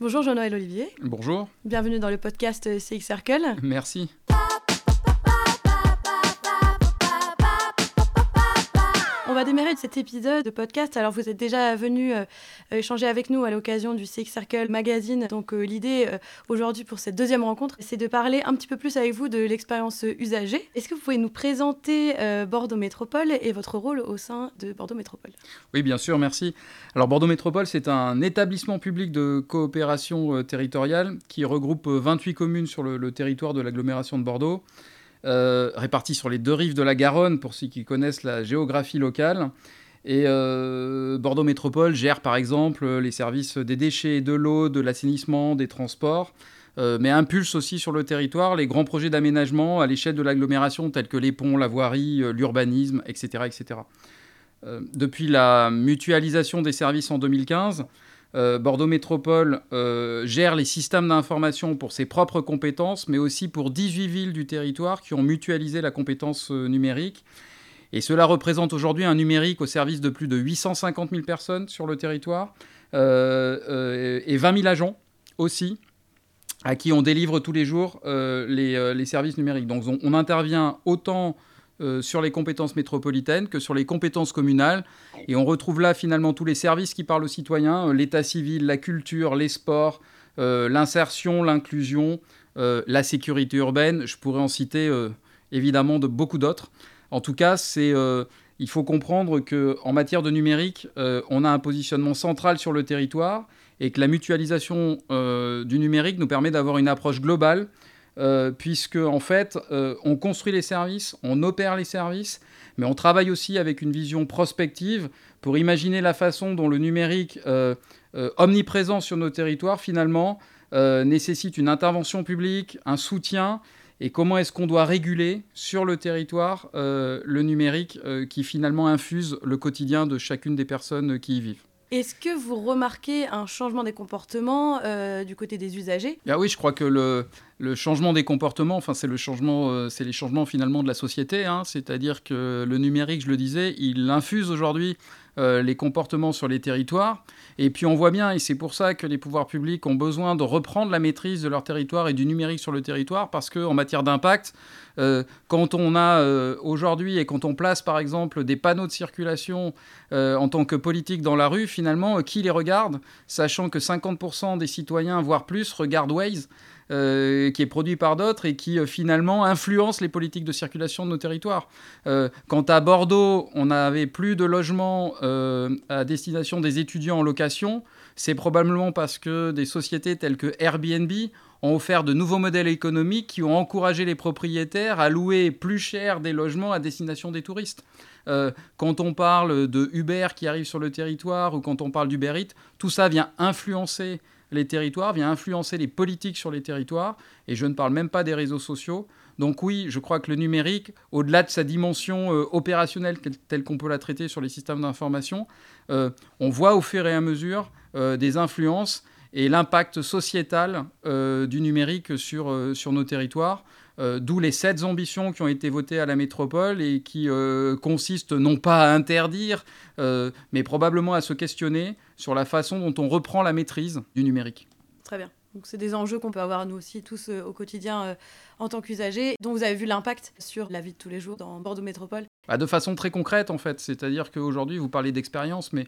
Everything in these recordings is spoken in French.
Bonjour Jean-Noël Olivier. Bonjour. Bienvenue dans le podcast CX Circle. Merci. Cet épisode de podcast. Alors, vous êtes déjà venu euh, échanger avec nous à l'occasion du CX Circle Magazine. Donc, euh, l'idée euh, aujourd'hui pour cette deuxième rencontre, c'est de parler un petit peu plus avec vous de l'expérience usagée. Est-ce que vous pouvez nous présenter Bordeaux Métropole et votre rôle au sein de Bordeaux Métropole? Oui, bien sûr, merci. Alors, Bordeaux Métropole, c'est un établissement public de coopération territoriale qui regroupe 28 communes sur le territoire de l'agglomération de Bordeaux. Euh, répartis sur les deux rives de la Garonne, pour ceux qui connaissent la géographie locale. Et euh, Bordeaux Métropole gère par exemple les services des déchets, de l'eau, de l'assainissement, des transports, euh, mais impulse aussi sur le territoire les grands projets d'aménagement à l'échelle de l'agglomération tels que les ponts, la voirie, l'urbanisme, etc. etc. depuis la mutualisation des services en 2015, euh, Bordeaux Métropole euh, gère les systèmes d'information pour ses propres compétences, mais aussi pour 18 villes du territoire qui ont mutualisé la compétence euh, numérique. Et cela représente aujourd'hui un numérique au service de plus de 850 000 personnes sur le territoire et 20 000 agents aussi à qui on délivre tous les jours les, services numériques. Donc on intervient autant euh, sur les compétences métropolitaines que sur les compétences communales. Et on retrouve là finalement tous les services qui parlent aux citoyens, euh, l'état civil, la culture, les sports, euh, l'insertion, l'inclusion, la sécurité urbaine. Je pourrais en citer évidemment de beaucoup d'autres. En tout cas, c'est il faut comprendre qu'en matière de numérique, on a un positionnement central sur le territoire et que la mutualisation du numérique nous permet d'avoir une approche globale euh, puisque en fait, euh, on construit les services, on opère les services, mais on travaille aussi avec une vision prospective pour imaginer la façon dont le numérique euh, omniprésent sur nos territoires, finalement, nécessite une intervention publique, un soutien, et comment est-ce qu'on doit réguler sur le territoire le numérique qui finalement infuse le quotidien de chacune des personnes qui y vivent. Est-ce que vous remarquez un changement des comportements du côté des usagers? Ah Oui, je crois que le, le changement des comportements, enfin c'est le changement, euh, c'est les changements finalement de la société. Hein. C'est-à-dire que le numérique, je le disais, il infuse aujourd'hui euh, les comportements sur les territoires. Et puis on voit bien, et c'est pour ça que les pouvoirs publics ont besoin de reprendre la maîtrise de leur territoire et du numérique sur le territoire, parce qu'en matière d'impact, euh, quand on a aujourd'hui et quand on place par exemple des panneaux de circulation en tant que politique dans la rue, finalement, qui les regarde, sachant que 50% des citoyens, voire plus, regardent Waze. Euh, qui est produit par d'autres et qui euh, finalement influence les politiques de circulation de nos territoires. Euh, quand à Bordeaux, on n'avait plus de logements à destination des étudiants en location, c'est probablement parce que des sociétés telles que Airbnb ont offert de nouveaux modèles économiques qui ont encouragé les propriétaires à louer plus cher des logements à destination des touristes. quand on parle de Uber qui arrive sur le territoire ou quand on parle d'Uber Eats, tout ça vient influencer les territoires, vient influencer les politiques sur les territoires, et je ne parle même pas des réseaux sociaux. Donc oui, je crois que le numérique, au-delà de sa dimension euh, opérationnelle telle qu'on peut la traiter sur les systèmes d'information, euh, on voit au fur et à mesure euh, des influences et l'impact sociétal du numérique sur, sur nos territoires. D'où les sept ambitions qui ont été votées à la métropole et qui consistent non pas à interdire, mais probablement à se questionner sur la façon dont on reprend la maîtrise du numérique. Très bien. Donc c'est des enjeux qu'on peut avoir nous aussi tous au quotidien en tant qu'usagers, dont vous avez vu l'impact sur la vie de tous les jours dans Bordeaux Métropole bah, De façon très concrète, en fait. C'est-à-dire qu'aujourd'hui, vous parlez d'expérience, mais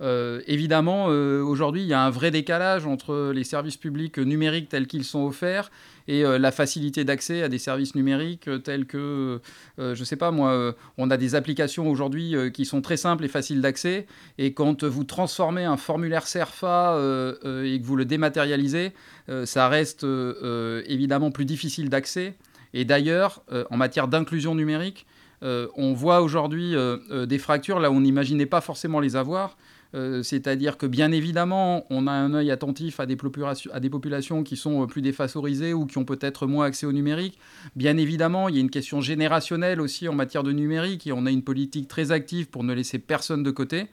euh, évidemment, euh, aujourd'hui, il y a un vrai décalage entre les services publics numériques tels qu'ils sont offerts et euh, la facilité d'accès à des services numériques tels que, je ne sais pas moi, on a des applications aujourd'hui qui sont très simples et faciles d'accès. Et quand vous transformez un formulaire CERFA et que vous le dématérialisez, ça reste évidemment plus difficile d'accès. Et d'ailleurs, euh, en matière d'inclusion numérique, euh, on voit aujourd'hui euh, des fractures là où on n'imaginait pas forcément les avoir. C'est-à-dire que bien évidemment, on a un œil attentif à des, à des populations qui sont plus défavorisées ou qui ont peut-être moins accès au numérique. Bien évidemment, il y a une question générationnelle aussi en matière de numérique et on a une politique très active pour ne laisser personne de côté.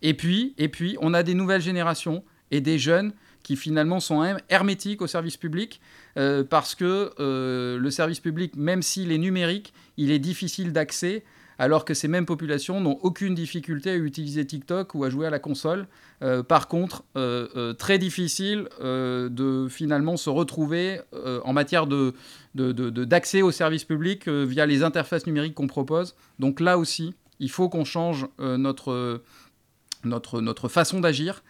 Et puis, et puis on a des nouvelles générations et des jeunes qui finalement sont hermétiques au service public, euh, parce que euh, le service public, même s'il est numérique, il est difficile d'accès alors que ces mêmes populations n'ont aucune difficulté à utiliser TikTok ou à jouer à la console. Euh, par contre, très difficile de finalement se retrouver en matière d'accès de, de, aux services publics via les interfaces numériques qu'on propose. Donc là aussi, il faut qu'on change notre façon d'agir.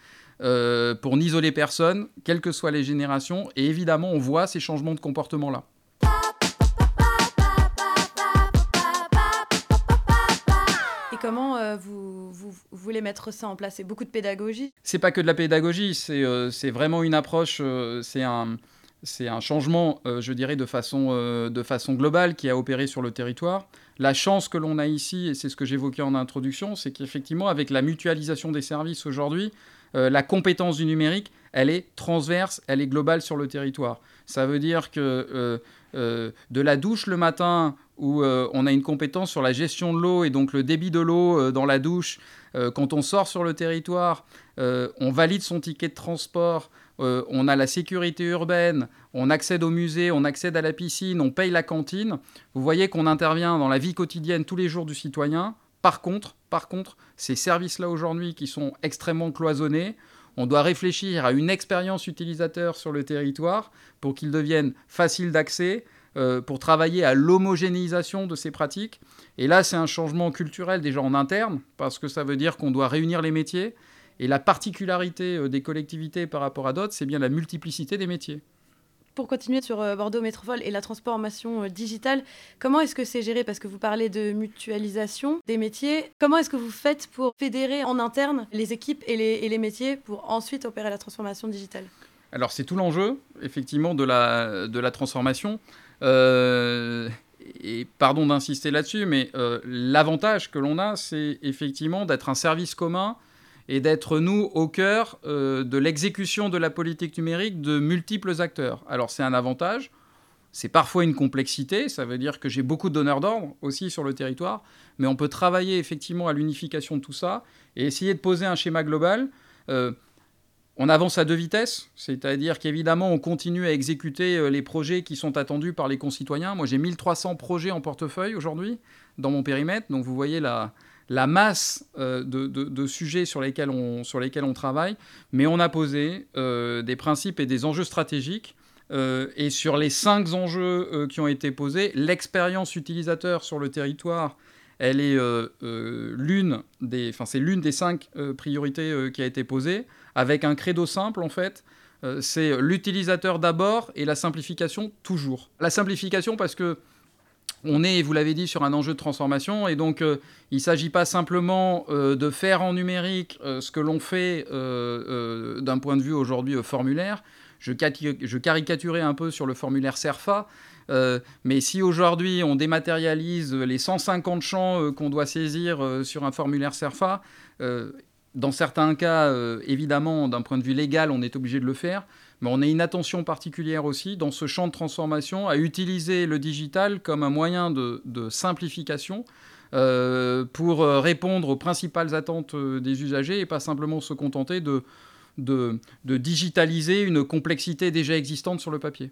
Pour n'isoler personne, quelles que soient les générations. Et évidemment, on voit ces changements de comportement-là. comment euh, vous, voulez mettre ça en place? C'est beaucoup de pédagogie? C'est pas que de la pédagogie, c'est euh, vraiment une approche, euh, c'est un, un changement, je dirais, de façon, de façon globale qui a opéré sur le territoire. La chance que l'on a ici, et c'est ce que j'évoquais en introduction, c'est qu'effectivement, avec la mutualisation des services aujourd'hui, la compétence du numérique, elle est transverse, elle est globale sur le territoire. Ça veut dire que de la douche le matin où euh, on a une compétence sur la gestion de l'eau et donc le débit de l'eau euh, dans la douche. Euh, quand on sort sur le territoire, on valide son ticket de transport, on a la sécurité urbaine, on accède au musée, on accède à la piscine, on paye la cantine. Vous voyez qu'on intervient dans la vie quotidienne tous les jours du citoyen. Par contre, par contre, ces services-là aujourd'hui qui sont extrêmement cloisonnés, on doit réfléchir à une expérience utilisateur sur le territoire pour qu'ils deviennent faciles d'accès, euh, pour travailler à l'homogénéisation de ces pratiques. Et là, c'est un changement culturel déjà en interne, parce que ça veut dire qu'on doit réunir les métiers. Et la particularité euh, des collectivités par rapport à d'autres, c'est bien la multiplicité des métiers. Pour continuer sur euh, Bordeaux Métropole et la transformation digitale, comment est-ce que c'est géré? Parce que vous parlez de mutualisation des métiers. Comment est-ce que vous faites pour fédérer en interne les équipes et les, métiers pour ensuite opérer la transformation digitale? Alors c'est tout l'enjeu, effectivement, de la, transformation. Euh, et pardon d'insister là-dessus, mais euh, l'avantage que l'on a, c'est effectivement d'être un service commun et d'être nous au cœur euh, de l'exécution de la politique numérique de multiples acteurs. Alors c'est un avantage, c'est parfois une complexité, ça veut dire que j'ai beaucoup de donneurs d'ordre aussi sur le territoire, mais on peut travailler effectivement à l'unification de tout ça et essayer de poser un schéma global. On avance à deux vitesses, c'est-à-dire qu'évidemment, on continue à exécuter euh, les projets qui sont attendus par les concitoyens. Moi, j'ai 1300 projets en portefeuille aujourd'hui dans mon périmètre, donc vous voyez la, la masse euh, de, sujets sur lesquels, on, sur lesquels on travaille, mais on a posé euh, des principes et des enjeux stratégiques. et sur les cinq enjeux qui ont été posés, l'expérience utilisateur sur le territoire, elle est c'est l'une des cinq priorités qui a été posée avec un credo simple en fait. Euh, c'est l'utilisateur d'abord et la simplification toujours. La simplification parce que on est, vous l'avez dit, sur un enjeu de transformation et donc euh, il ne s'agit pas simplement euh, de faire en numérique ce que l'on fait d'un point de vue aujourd'hui formulaire. Je, je, caricaturais un peu sur le formulaire CERFA, mais si aujourd'hui on dématérialise les 150 champs qu'on doit saisir sur un formulaire CERFA, dans certains cas, euh, évidemment, d'un point de vue légal, on est obligé de le faire, mais on a une attention particulière aussi dans ce champ de transformation à utiliser le digital comme un moyen de, simplification euh, pour euh, répondre aux principales attentes des usagers et pas simplement se contenter de, de digitaliser une complexité déjà existante sur le papier.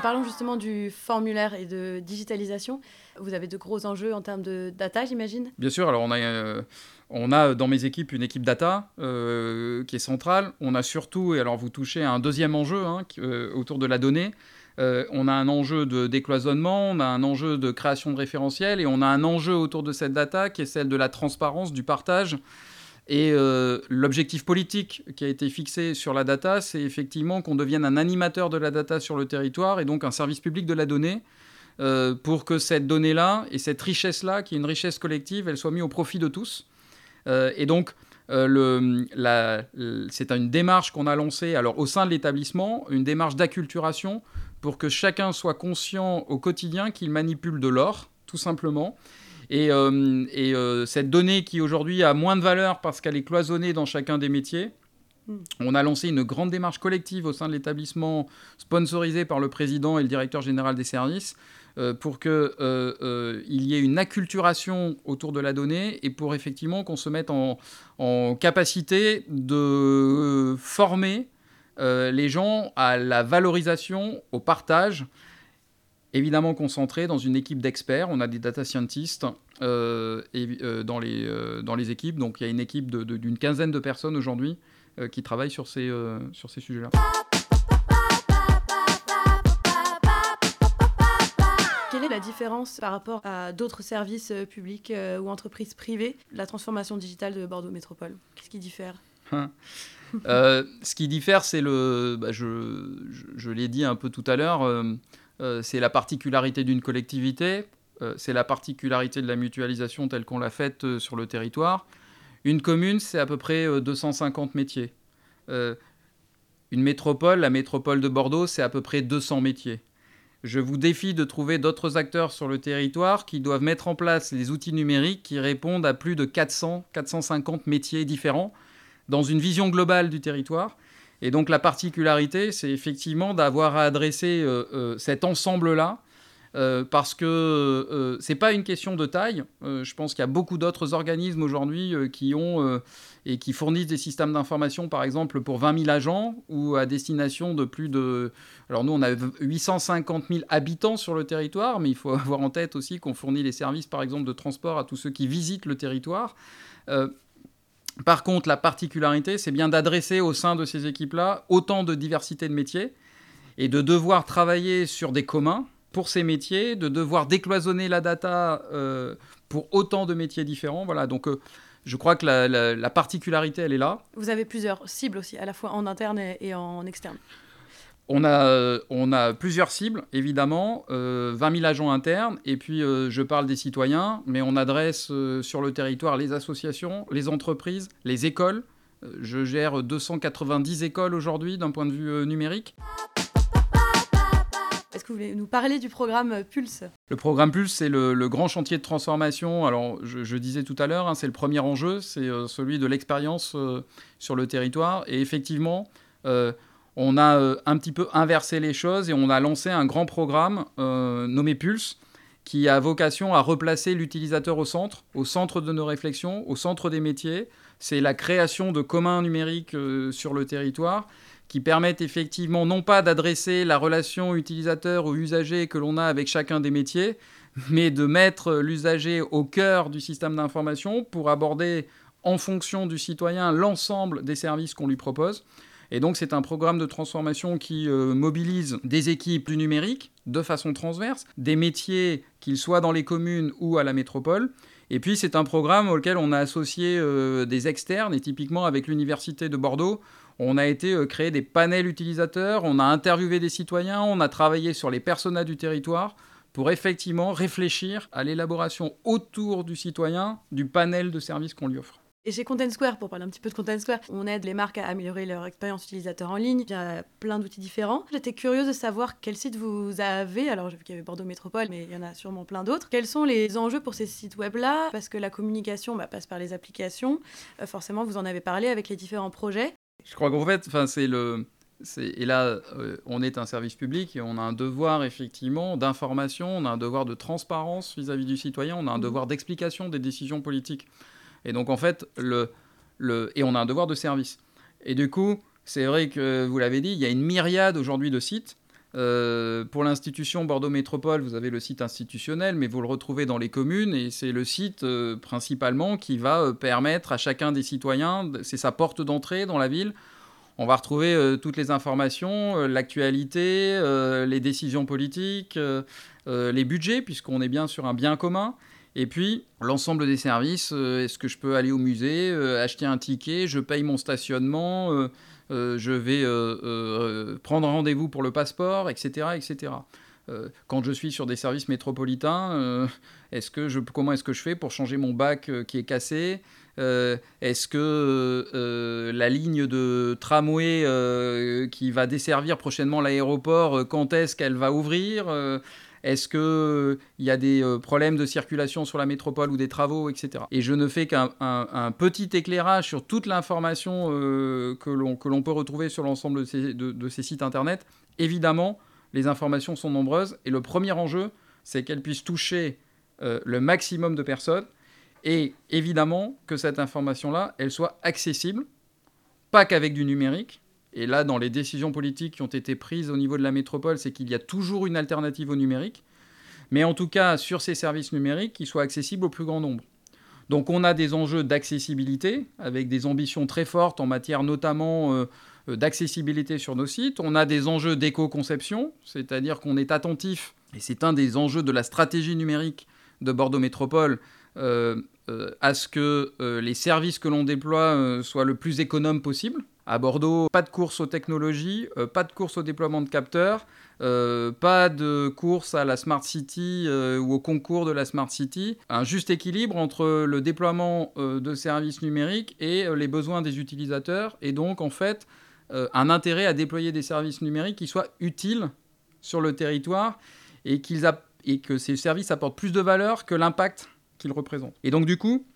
En parlant justement du formulaire et de digitalisation, vous avez de gros enjeux en termes de data, j'imagine? Bien sûr. Alors, on a, euh, on a dans mes équipes une équipe data euh, qui est centrale. On a surtout, et alors vous touchez à un deuxième enjeu hein, euh, autour de la donnée. on a un enjeu de décloisonnement, on a un enjeu de création de référentiels et on a un enjeu autour de cette data qui est celle de la transparence, du partage et euh, l'objectif politique qui a été fixé sur la data, c'est effectivement qu'on devienne un animateur de la data sur le territoire et donc un service public de la donnée euh, pour que cette donnée-là et cette richesse-là, qui est une richesse collective, elle soit mise au profit de tous. Euh, et donc, c'est une démarche qu'on a lancée alors, au sein de l'établissement, une démarche d'acculturation pour que chacun soit conscient au quotidien qu'il manipule de l'or, tout simplement, et, euh, euh, cette donnée qui aujourd'hui a moins de valeur parce qu'elle est cloisonnée dans chacun des métiers, hmm. on a lancé une grande démarche collective au sein de l'établissement, sponsorisée par le président et le directeur général des services, euh, pour qu'il y ait une acculturation autour de la donnée et pour effectivement qu'on se mette en, capacité de former les gens à la valorisation, au partage évidemment concentré dans une équipe d'experts. On a des data scientists euh, euh, dans, les, euh, équipes. Donc il y a une équipe d'une quinzaine de personnes aujourd'hui qui travaillent sur ces sujets-là. La différence par rapport à d'autres services publics ou entreprises privées, la transformation digitale de Bordeaux Métropole Qu'est-ce qui diffère? Hein. ce qui diffère, c'est le. Bah, je, l'ai dit un peu tout à l'heure, euh, c'est la particularité d'une collectivité, euh, c'est la particularité de la mutualisation telle qu'on l'a faite euh, sur le territoire. Une commune, c'est à peu près 250 métiers. une métropole, la métropole de Bordeaux, c'est à peu près 200 métiers. Je vous défie de trouver d'autres acteurs sur le territoire qui doivent mettre en place les outils numériques qui répondent à plus de 400, 450 métiers différents dans une vision globale du territoire. Et donc la particularité, c'est effectivement d'avoir à adresser euh, euh, cet ensemble-là, euh, parce que ce n'est pas une question de taille. je pense qu'il y a beaucoup d'autres organismes aujourd'hui qui ont et qui fournissent des systèmes d'information, par exemple, pour 20 000 agents ou à destination de plus de... Alors nous, on a 850 000 habitants sur le territoire, mais il faut avoir en tête aussi qu'on fournit les services, par exemple, de transport à tous ceux qui visitent le territoire. Par contre, la particularité, c'est bien d'adresser au sein de ces équipes-là autant de diversité de métiers et de devoir travailler sur des communs pour ces métiers, de devoir décloisonner la data euh, pour autant de métiers différents. Voilà, donc euh, je crois que la, particularité, elle est là. Vous avez plusieurs cibles aussi, à la fois en interne et en externe. On a, euh, on a plusieurs cibles, évidemment, 20 euh, 000 agents internes, et puis je parle des citoyens, mais on adresse sur le territoire les associations, les entreprises, les écoles. je gère 290 écoles aujourd'hui d'un point de vue numérique. Vous voulez nous parler du programme Pulse Le programme Pulse, c'est le, grand chantier de transformation. Alors, je, disais tout à l'heure, hein, c'est le premier enjeu, c'est celui de l'expérience sur le territoire. Et effectivement, on a euh, un petit peu inversé les choses et on a lancé un grand programme euh, nommé Pulse qui a vocation à replacer l'utilisateur au centre, au centre de nos réflexions, au centre des métiers. C'est la création de communs numériques euh, sur le territoire qui permettent effectivement non pas d'adresser la relation utilisateur ou usager que l'on a avec chacun des métiers, mais de mettre l'usager au cœur du système d'information pour aborder en fonction du citoyen l'ensemble des services qu'on lui propose. Et donc c'est un programme de transformation qui euh, mobilise des équipes du numérique de façon transverse, des métiers, qu'ils soient dans les communes ou à la métropole. Et puis c'est un programme auquel on a associé euh, des externes, et typiquement avec l'Université de Bordeaux, on a été euh, créer des panels utilisateurs, on a interviewé des citoyens, on a travaillé sur les personas du territoire pour effectivement réfléchir à l'élaboration autour du citoyen du panel de services qu'on lui offre. Et chez Content Square, pour parler un petit peu de Content Square, on aide les marques à améliorer leur expérience utilisateur en ligne. Il y a plein d'outils différents. J'étais curieuse de savoir quel site vous avez. Alors, j'ai vu qu'il y avait Bordeaux Métropole, mais il y en a sûrement plein d'autres. Quels sont les enjeux pour ces sites web-là? Parce que la communication bah, passe par les applications. Euh, forcément, vous en avez parlé avec les différents projets. Je crois qu'en fait, c'est le. Et là, euh, on est un service public et on a un devoir effectivement d'information, on a un devoir de transparence vis-à-vis du citoyen, on a un mmh. devoir d'explication des décisions politiques. Et donc, en fait, le, le, et on a un devoir de service. Et du coup, c'est vrai que vous l'avez dit, il y a une myriade aujourd'hui de sites. Euh, pour l'institution Bordeaux Métropole, vous avez le site institutionnel, mais vous le retrouvez dans les communes et c'est le site euh, principalement qui va euh, permettre à chacun des citoyens, c'est sa porte d'entrée dans la ville. On va retrouver toutes les informations, l'actualité, les décisions politiques, les budgets, puisqu'on est bien sur un bien commun. Et puis, l'ensemble des services, euh, est-ce que je peux aller au musée, euh, acheter un ticket, je paye mon stationnement, euh, je vais prendre rendez-vous pour le passeport, etc. etc. quand je suis sur des services métropolitains, comment est-ce que je fais pour changer mon bac qui est cassé Est-ce que la ligne de tramway qui va desservir prochainement l'aéroport, quand est-ce qu'elle va ouvrir est-ce qu'il euh, y a des euh, problèmes de circulation sur la métropole ou des travaux, etc. Et je ne fais qu'un petit éclairage sur toute l'information euh, que l'on peut retrouver sur l'ensemble de, ces sites Internet. Évidemment, les informations sont nombreuses et le premier enjeu, c'est qu'elles puissent toucher le maximum de personnes et évidemment que cette information-là, elle soit accessible, pas qu'avec du numérique, et là dans les décisions politiques qui ont été prises au niveau de la métropole, c'est qu'il y a toujours une alternative au numérique, mais en tout cas sur ces services numériques, qu'ils soient accessibles au plus grand nombre. Donc on a des enjeux d'accessibilité, avec des ambitions très fortes en matière notamment euh, d'accessibilité sur nos sites. On a des enjeux d'éco-conception, c'est-à-dire qu'on est attentif, et c'est un des enjeux de la stratégie numérique de Bordeaux Métropole, euh, euh, à ce que les services que l'on déploie soient le plus économes possible. À Bordeaux, pas de course aux technologies, pas de course au déploiement de capteurs, euh, pas de course à la Smart City euh, ou au concours de la Smart City. Un juste équilibre entre le déploiement euh, de services numériques et les besoins des utilisateurs. Et donc, en fait, un intérêt à déployer des services numériques qui soient utiles sur le territoire et, et que ces services apportent plus de valeur que l'impact qu'ils représentent. Et donc, du coup,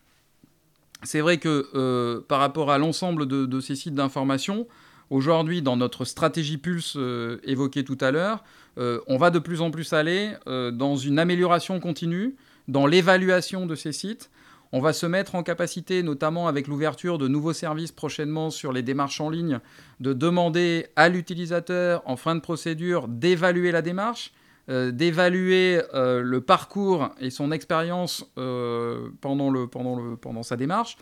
c'est vrai que par rapport à l'ensemble de, ces sites d'information, Aujourd'hui, dans notre stratégie Pulse euh, évoquée tout à l'heure, euh, on va de plus en plus aller euh, dans une amélioration continue, dans l'évaluation de ces sites. On va se mettre en capacité, notamment avec l'ouverture de nouveaux services prochainement sur les démarches en ligne, de demander à l'utilisateur, en fin de procédure, d'évaluer la démarche, d'évaluer le parcours et son expérience pendant, le, pendant, le, pendant sa démarche,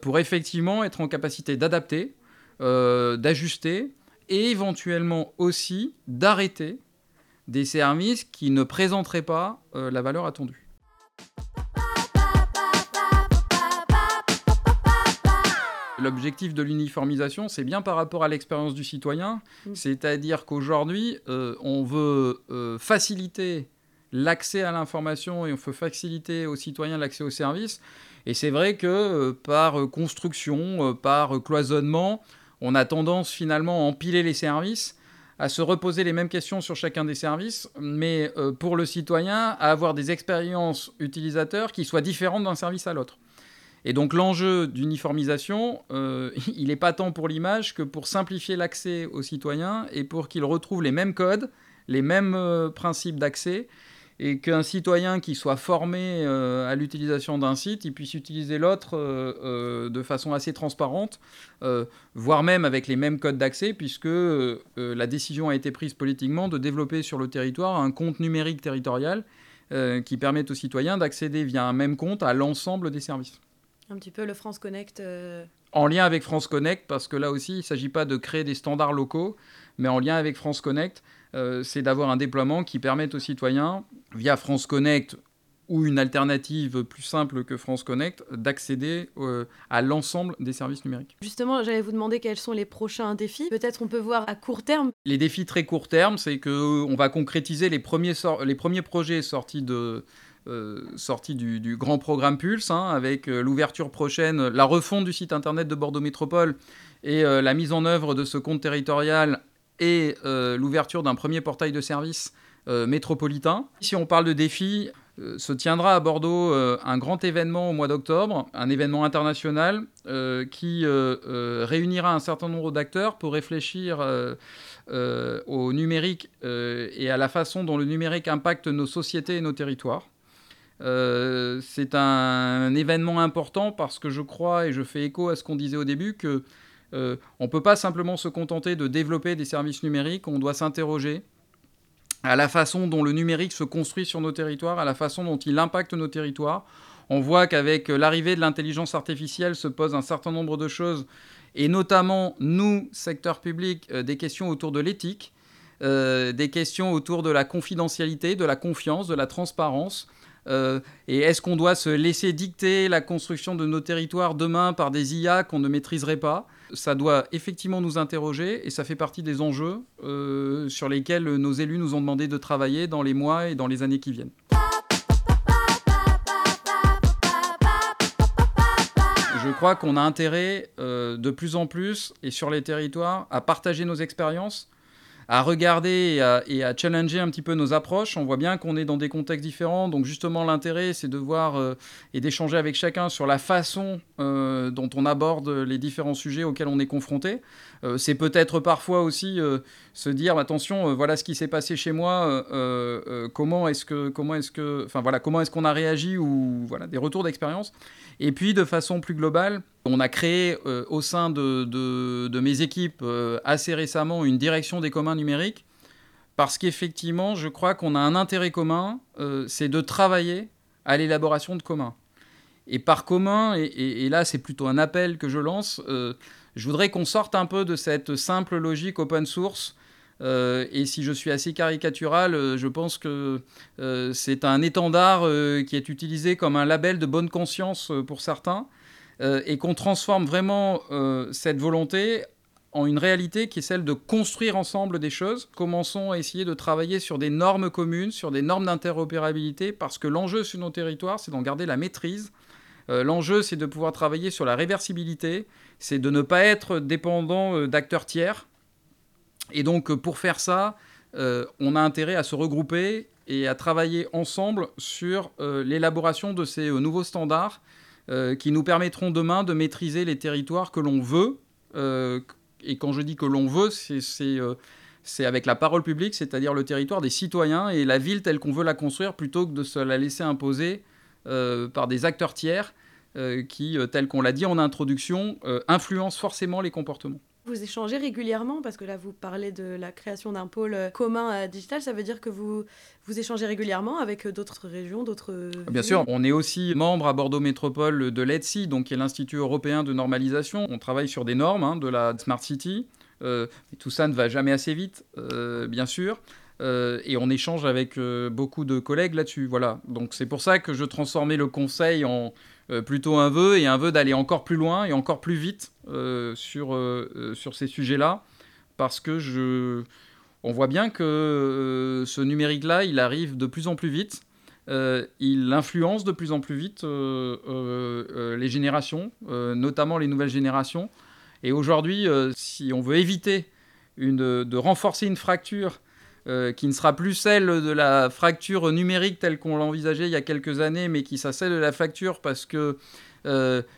pour effectivement être en capacité d'adapter euh, d'ajuster et éventuellement aussi d'arrêter des services qui ne présenteraient pas euh, la valeur attendue. L'objectif de l'uniformisation, c'est bien par rapport à l'expérience du citoyen, mm. c'est-à-dire qu'aujourd'hui, euh, on veut faciliter l'accès à l'information et on veut faciliter aux citoyens l'accès aux services. Et c'est vrai que par construction, par cloisonnement, on a tendance finalement à empiler les services, à se reposer les mêmes questions sur chacun des services, mais euh, pour le citoyen, à avoir des expériences utilisateurs qui soient différentes d'un service à l'autre. Et donc l'enjeu d'uniformisation, euh, il n'est pas tant pour l'image que pour simplifier l'accès aux citoyens et pour qu'ils retrouvent les mêmes codes, les mêmes euh, principes d'accès et qu'un citoyen qui soit formé euh, à l'utilisation d'un site, il puisse utiliser l'autre de façon assez transparente, voire même avec les mêmes codes d'accès, puisque la décision a été prise politiquement de développer sur le territoire un compte numérique territorial qui permette aux citoyens d'accéder via un même compte à l'ensemble des services. Un petit peu le France Connect. En lien avec France Connect, parce que là aussi, il ne s'agit pas de créer des standards locaux, mais en lien avec France Connect, euh, c'est d'avoir un déploiement qui permette aux citoyens, via France Connect ou une alternative plus simple que France Connect, d'accéder euh, à l'ensemble des services numériques. Justement, j'allais vous demander quels sont les prochains défis. Peut-être on peut voir à court terme. Les défis très court terme, c'est qu'on va concrétiser les premiers, les premiers projets sortis de, euh, du, grand programme Pulse, hein, avec l'ouverture prochaine, la refonte du site internet de Bordeaux Métropole et la mise en œuvre de ce compte territorial et euh, l'ouverture d'un premier portail de service euh, métropolitain. Si on parle de défis, euh, se tiendra à Bordeaux un grand événement au mois d'octobre, un événement international qui réunira un certain nombre d'acteurs pour réfléchir au numérique et à la façon dont le numérique impacte nos sociétés et nos territoires. C'est un événement important parce que je crois, et je fais écho à ce qu'on disait au début, que euh, on ne peut pas simplement se contenter de développer des services numériques, on doit s'interroger à la façon dont le numérique se construit sur nos territoires, à la façon dont il impacte nos territoires. On voit qu'avec l'arrivée de l'intelligence artificielle se posent un certain nombre de choses, et notamment nous, secteur public, euh, des questions autour de l'éthique, euh, des questions autour de la confidentialité, de la confiance, de la transparence. Et est-ce qu'on doit se laisser dicter la construction de nos territoires demain par des IA qu'on ne maîtriserait pas? Ça doit effectivement nous interroger et ça fait partie des enjeux euh, sur lesquels nos élus nous ont demandé de travailler dans les mois et dans les années qui viennent. Je crois qu'on a intérêt euh, de plus en plus et sur les territoires à partager nos expériences, à regarder et à, challenger un petit peu nos approches. On voit bien qu'on est dans des contextes différents, donc justement l'intérêt c'est de voir euh, et d'échanger avec chacun sur la façon euh, dont on aborde les différents sujets auxquels on est confronté. Euh, c'est peut-être parfois aussi se dire attention, voilà ce qui s'est passé chez moi, comment est-ce que comment est-ce que enfin voilà comment est-ce qu'on a réagi ou voilà des retours d'expérience. Et puis de façon plus globale, On a créé au sein de, de, mes équipes assez récemment une direction des communs numériques parce qu'effectivement, je crois qu'on a un intérêt commun, c'est de travailler à l'élaboration de communs. Et par commun, et, là c'est plutôt un appel que je lance, je voudrais qu'on sorte un peu de cette simple logique open source euh, et si je suis assez caricatural, euh, je pense que euh, c'est un étendard qui est utilisé comme un label de bonne conscience pour certains, et qu'on transforme vraiment cette volonté en une réalité qui est celle de construire ensemble des choses. Commençons à essayer de travailler sur des normes communes, sur des normes d'interopérabilité, parce que l'enjeu sur nos territoires, c'est d'en garder la maîtrise. L'enjeu, c'est de pouvoir travailler sur la réversibilité, c'est de ne pas être dépendant d'acteurs tiers, et donc, euh, pour faire ça, euh, on a intérêt à se regrouper et à travailler ensemble sur euh, l'élaboration de ces nouveaux standards qui nous permettront demain de maîtriser les territoires que l'on veut. et quand je dis que l'on veut, c'est avec la parole publique, c'est-à-dire le territoire des citoyens et la ville telle qu'on veut la construire plutôt que de se la laisser imposer par des acteurs tiers qui, tel qu'on l'a dit en introduction, influencent forcément les comportements. Vous échangez régulièrement parce que là vous parlez de la création d'un pôle commun digital, ça veut dire que vous, vous échangez régulièrement avec d'autres régions, d'autres... Bien sûr, on est aussi membre à Bordeaux Métropole de l'ETSI, donc qui est l'Institut européen de normalisation. On travaille sur des normes hein, de la Smart City. Euh, tout ça ne va jamais assez vite, euh, bien sûr. Euh, et on échange avec beaucoup de collègues là-dessus. Voilà. Donc c'est pour ça que je transformais le conseil en plutôt un vœu et un vœu d'aller encore plus loin et encore plus vite euh, sur, euh, euh, sur ces sujets-là, parce que je... on voit bien que ce numérique-là, il arrive de plus en plus vite. il influence de plus en plus vite les générations, notamment les nouvelles générations. Et aujourd'hui, si on veut éviter une, de renforcer une fracture qui ne sera plus celle de la fracture numérique telle qu'on l'envisageait il y a quelques années, mais qui sera celle de la fracture parce que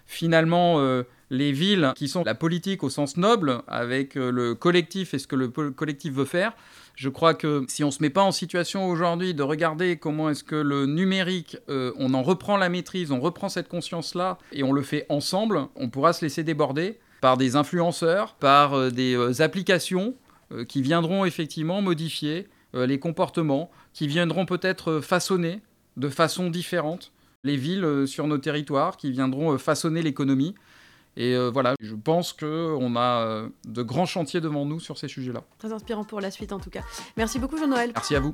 finalement les villes qui sont la politique au sens noble, avec euh, le collectif et ce que le collectif veut faire. Je crois que si on ne se met pas en situation aujourd'hui de regarder comment est-ce que le numérique, euh, on en reprend la maîtrise, on reprend cette conscience-là et on le fait ensemble, on pourra se laisser déborder par des influenceurs, par euh, des applications qui viendront effectivement modifier les comportements, qui viendront peut-être façonner de façon différente les villes sur nos territoires, qui viendront façonner l'économie. Et euh, voilà, je pense qu'on a euh, de grands chantiers devant nous sur ces sujets-là. Très inspirant pour la suite en tout cas. Merci beaucoup Jean-Noël. Merci à vous.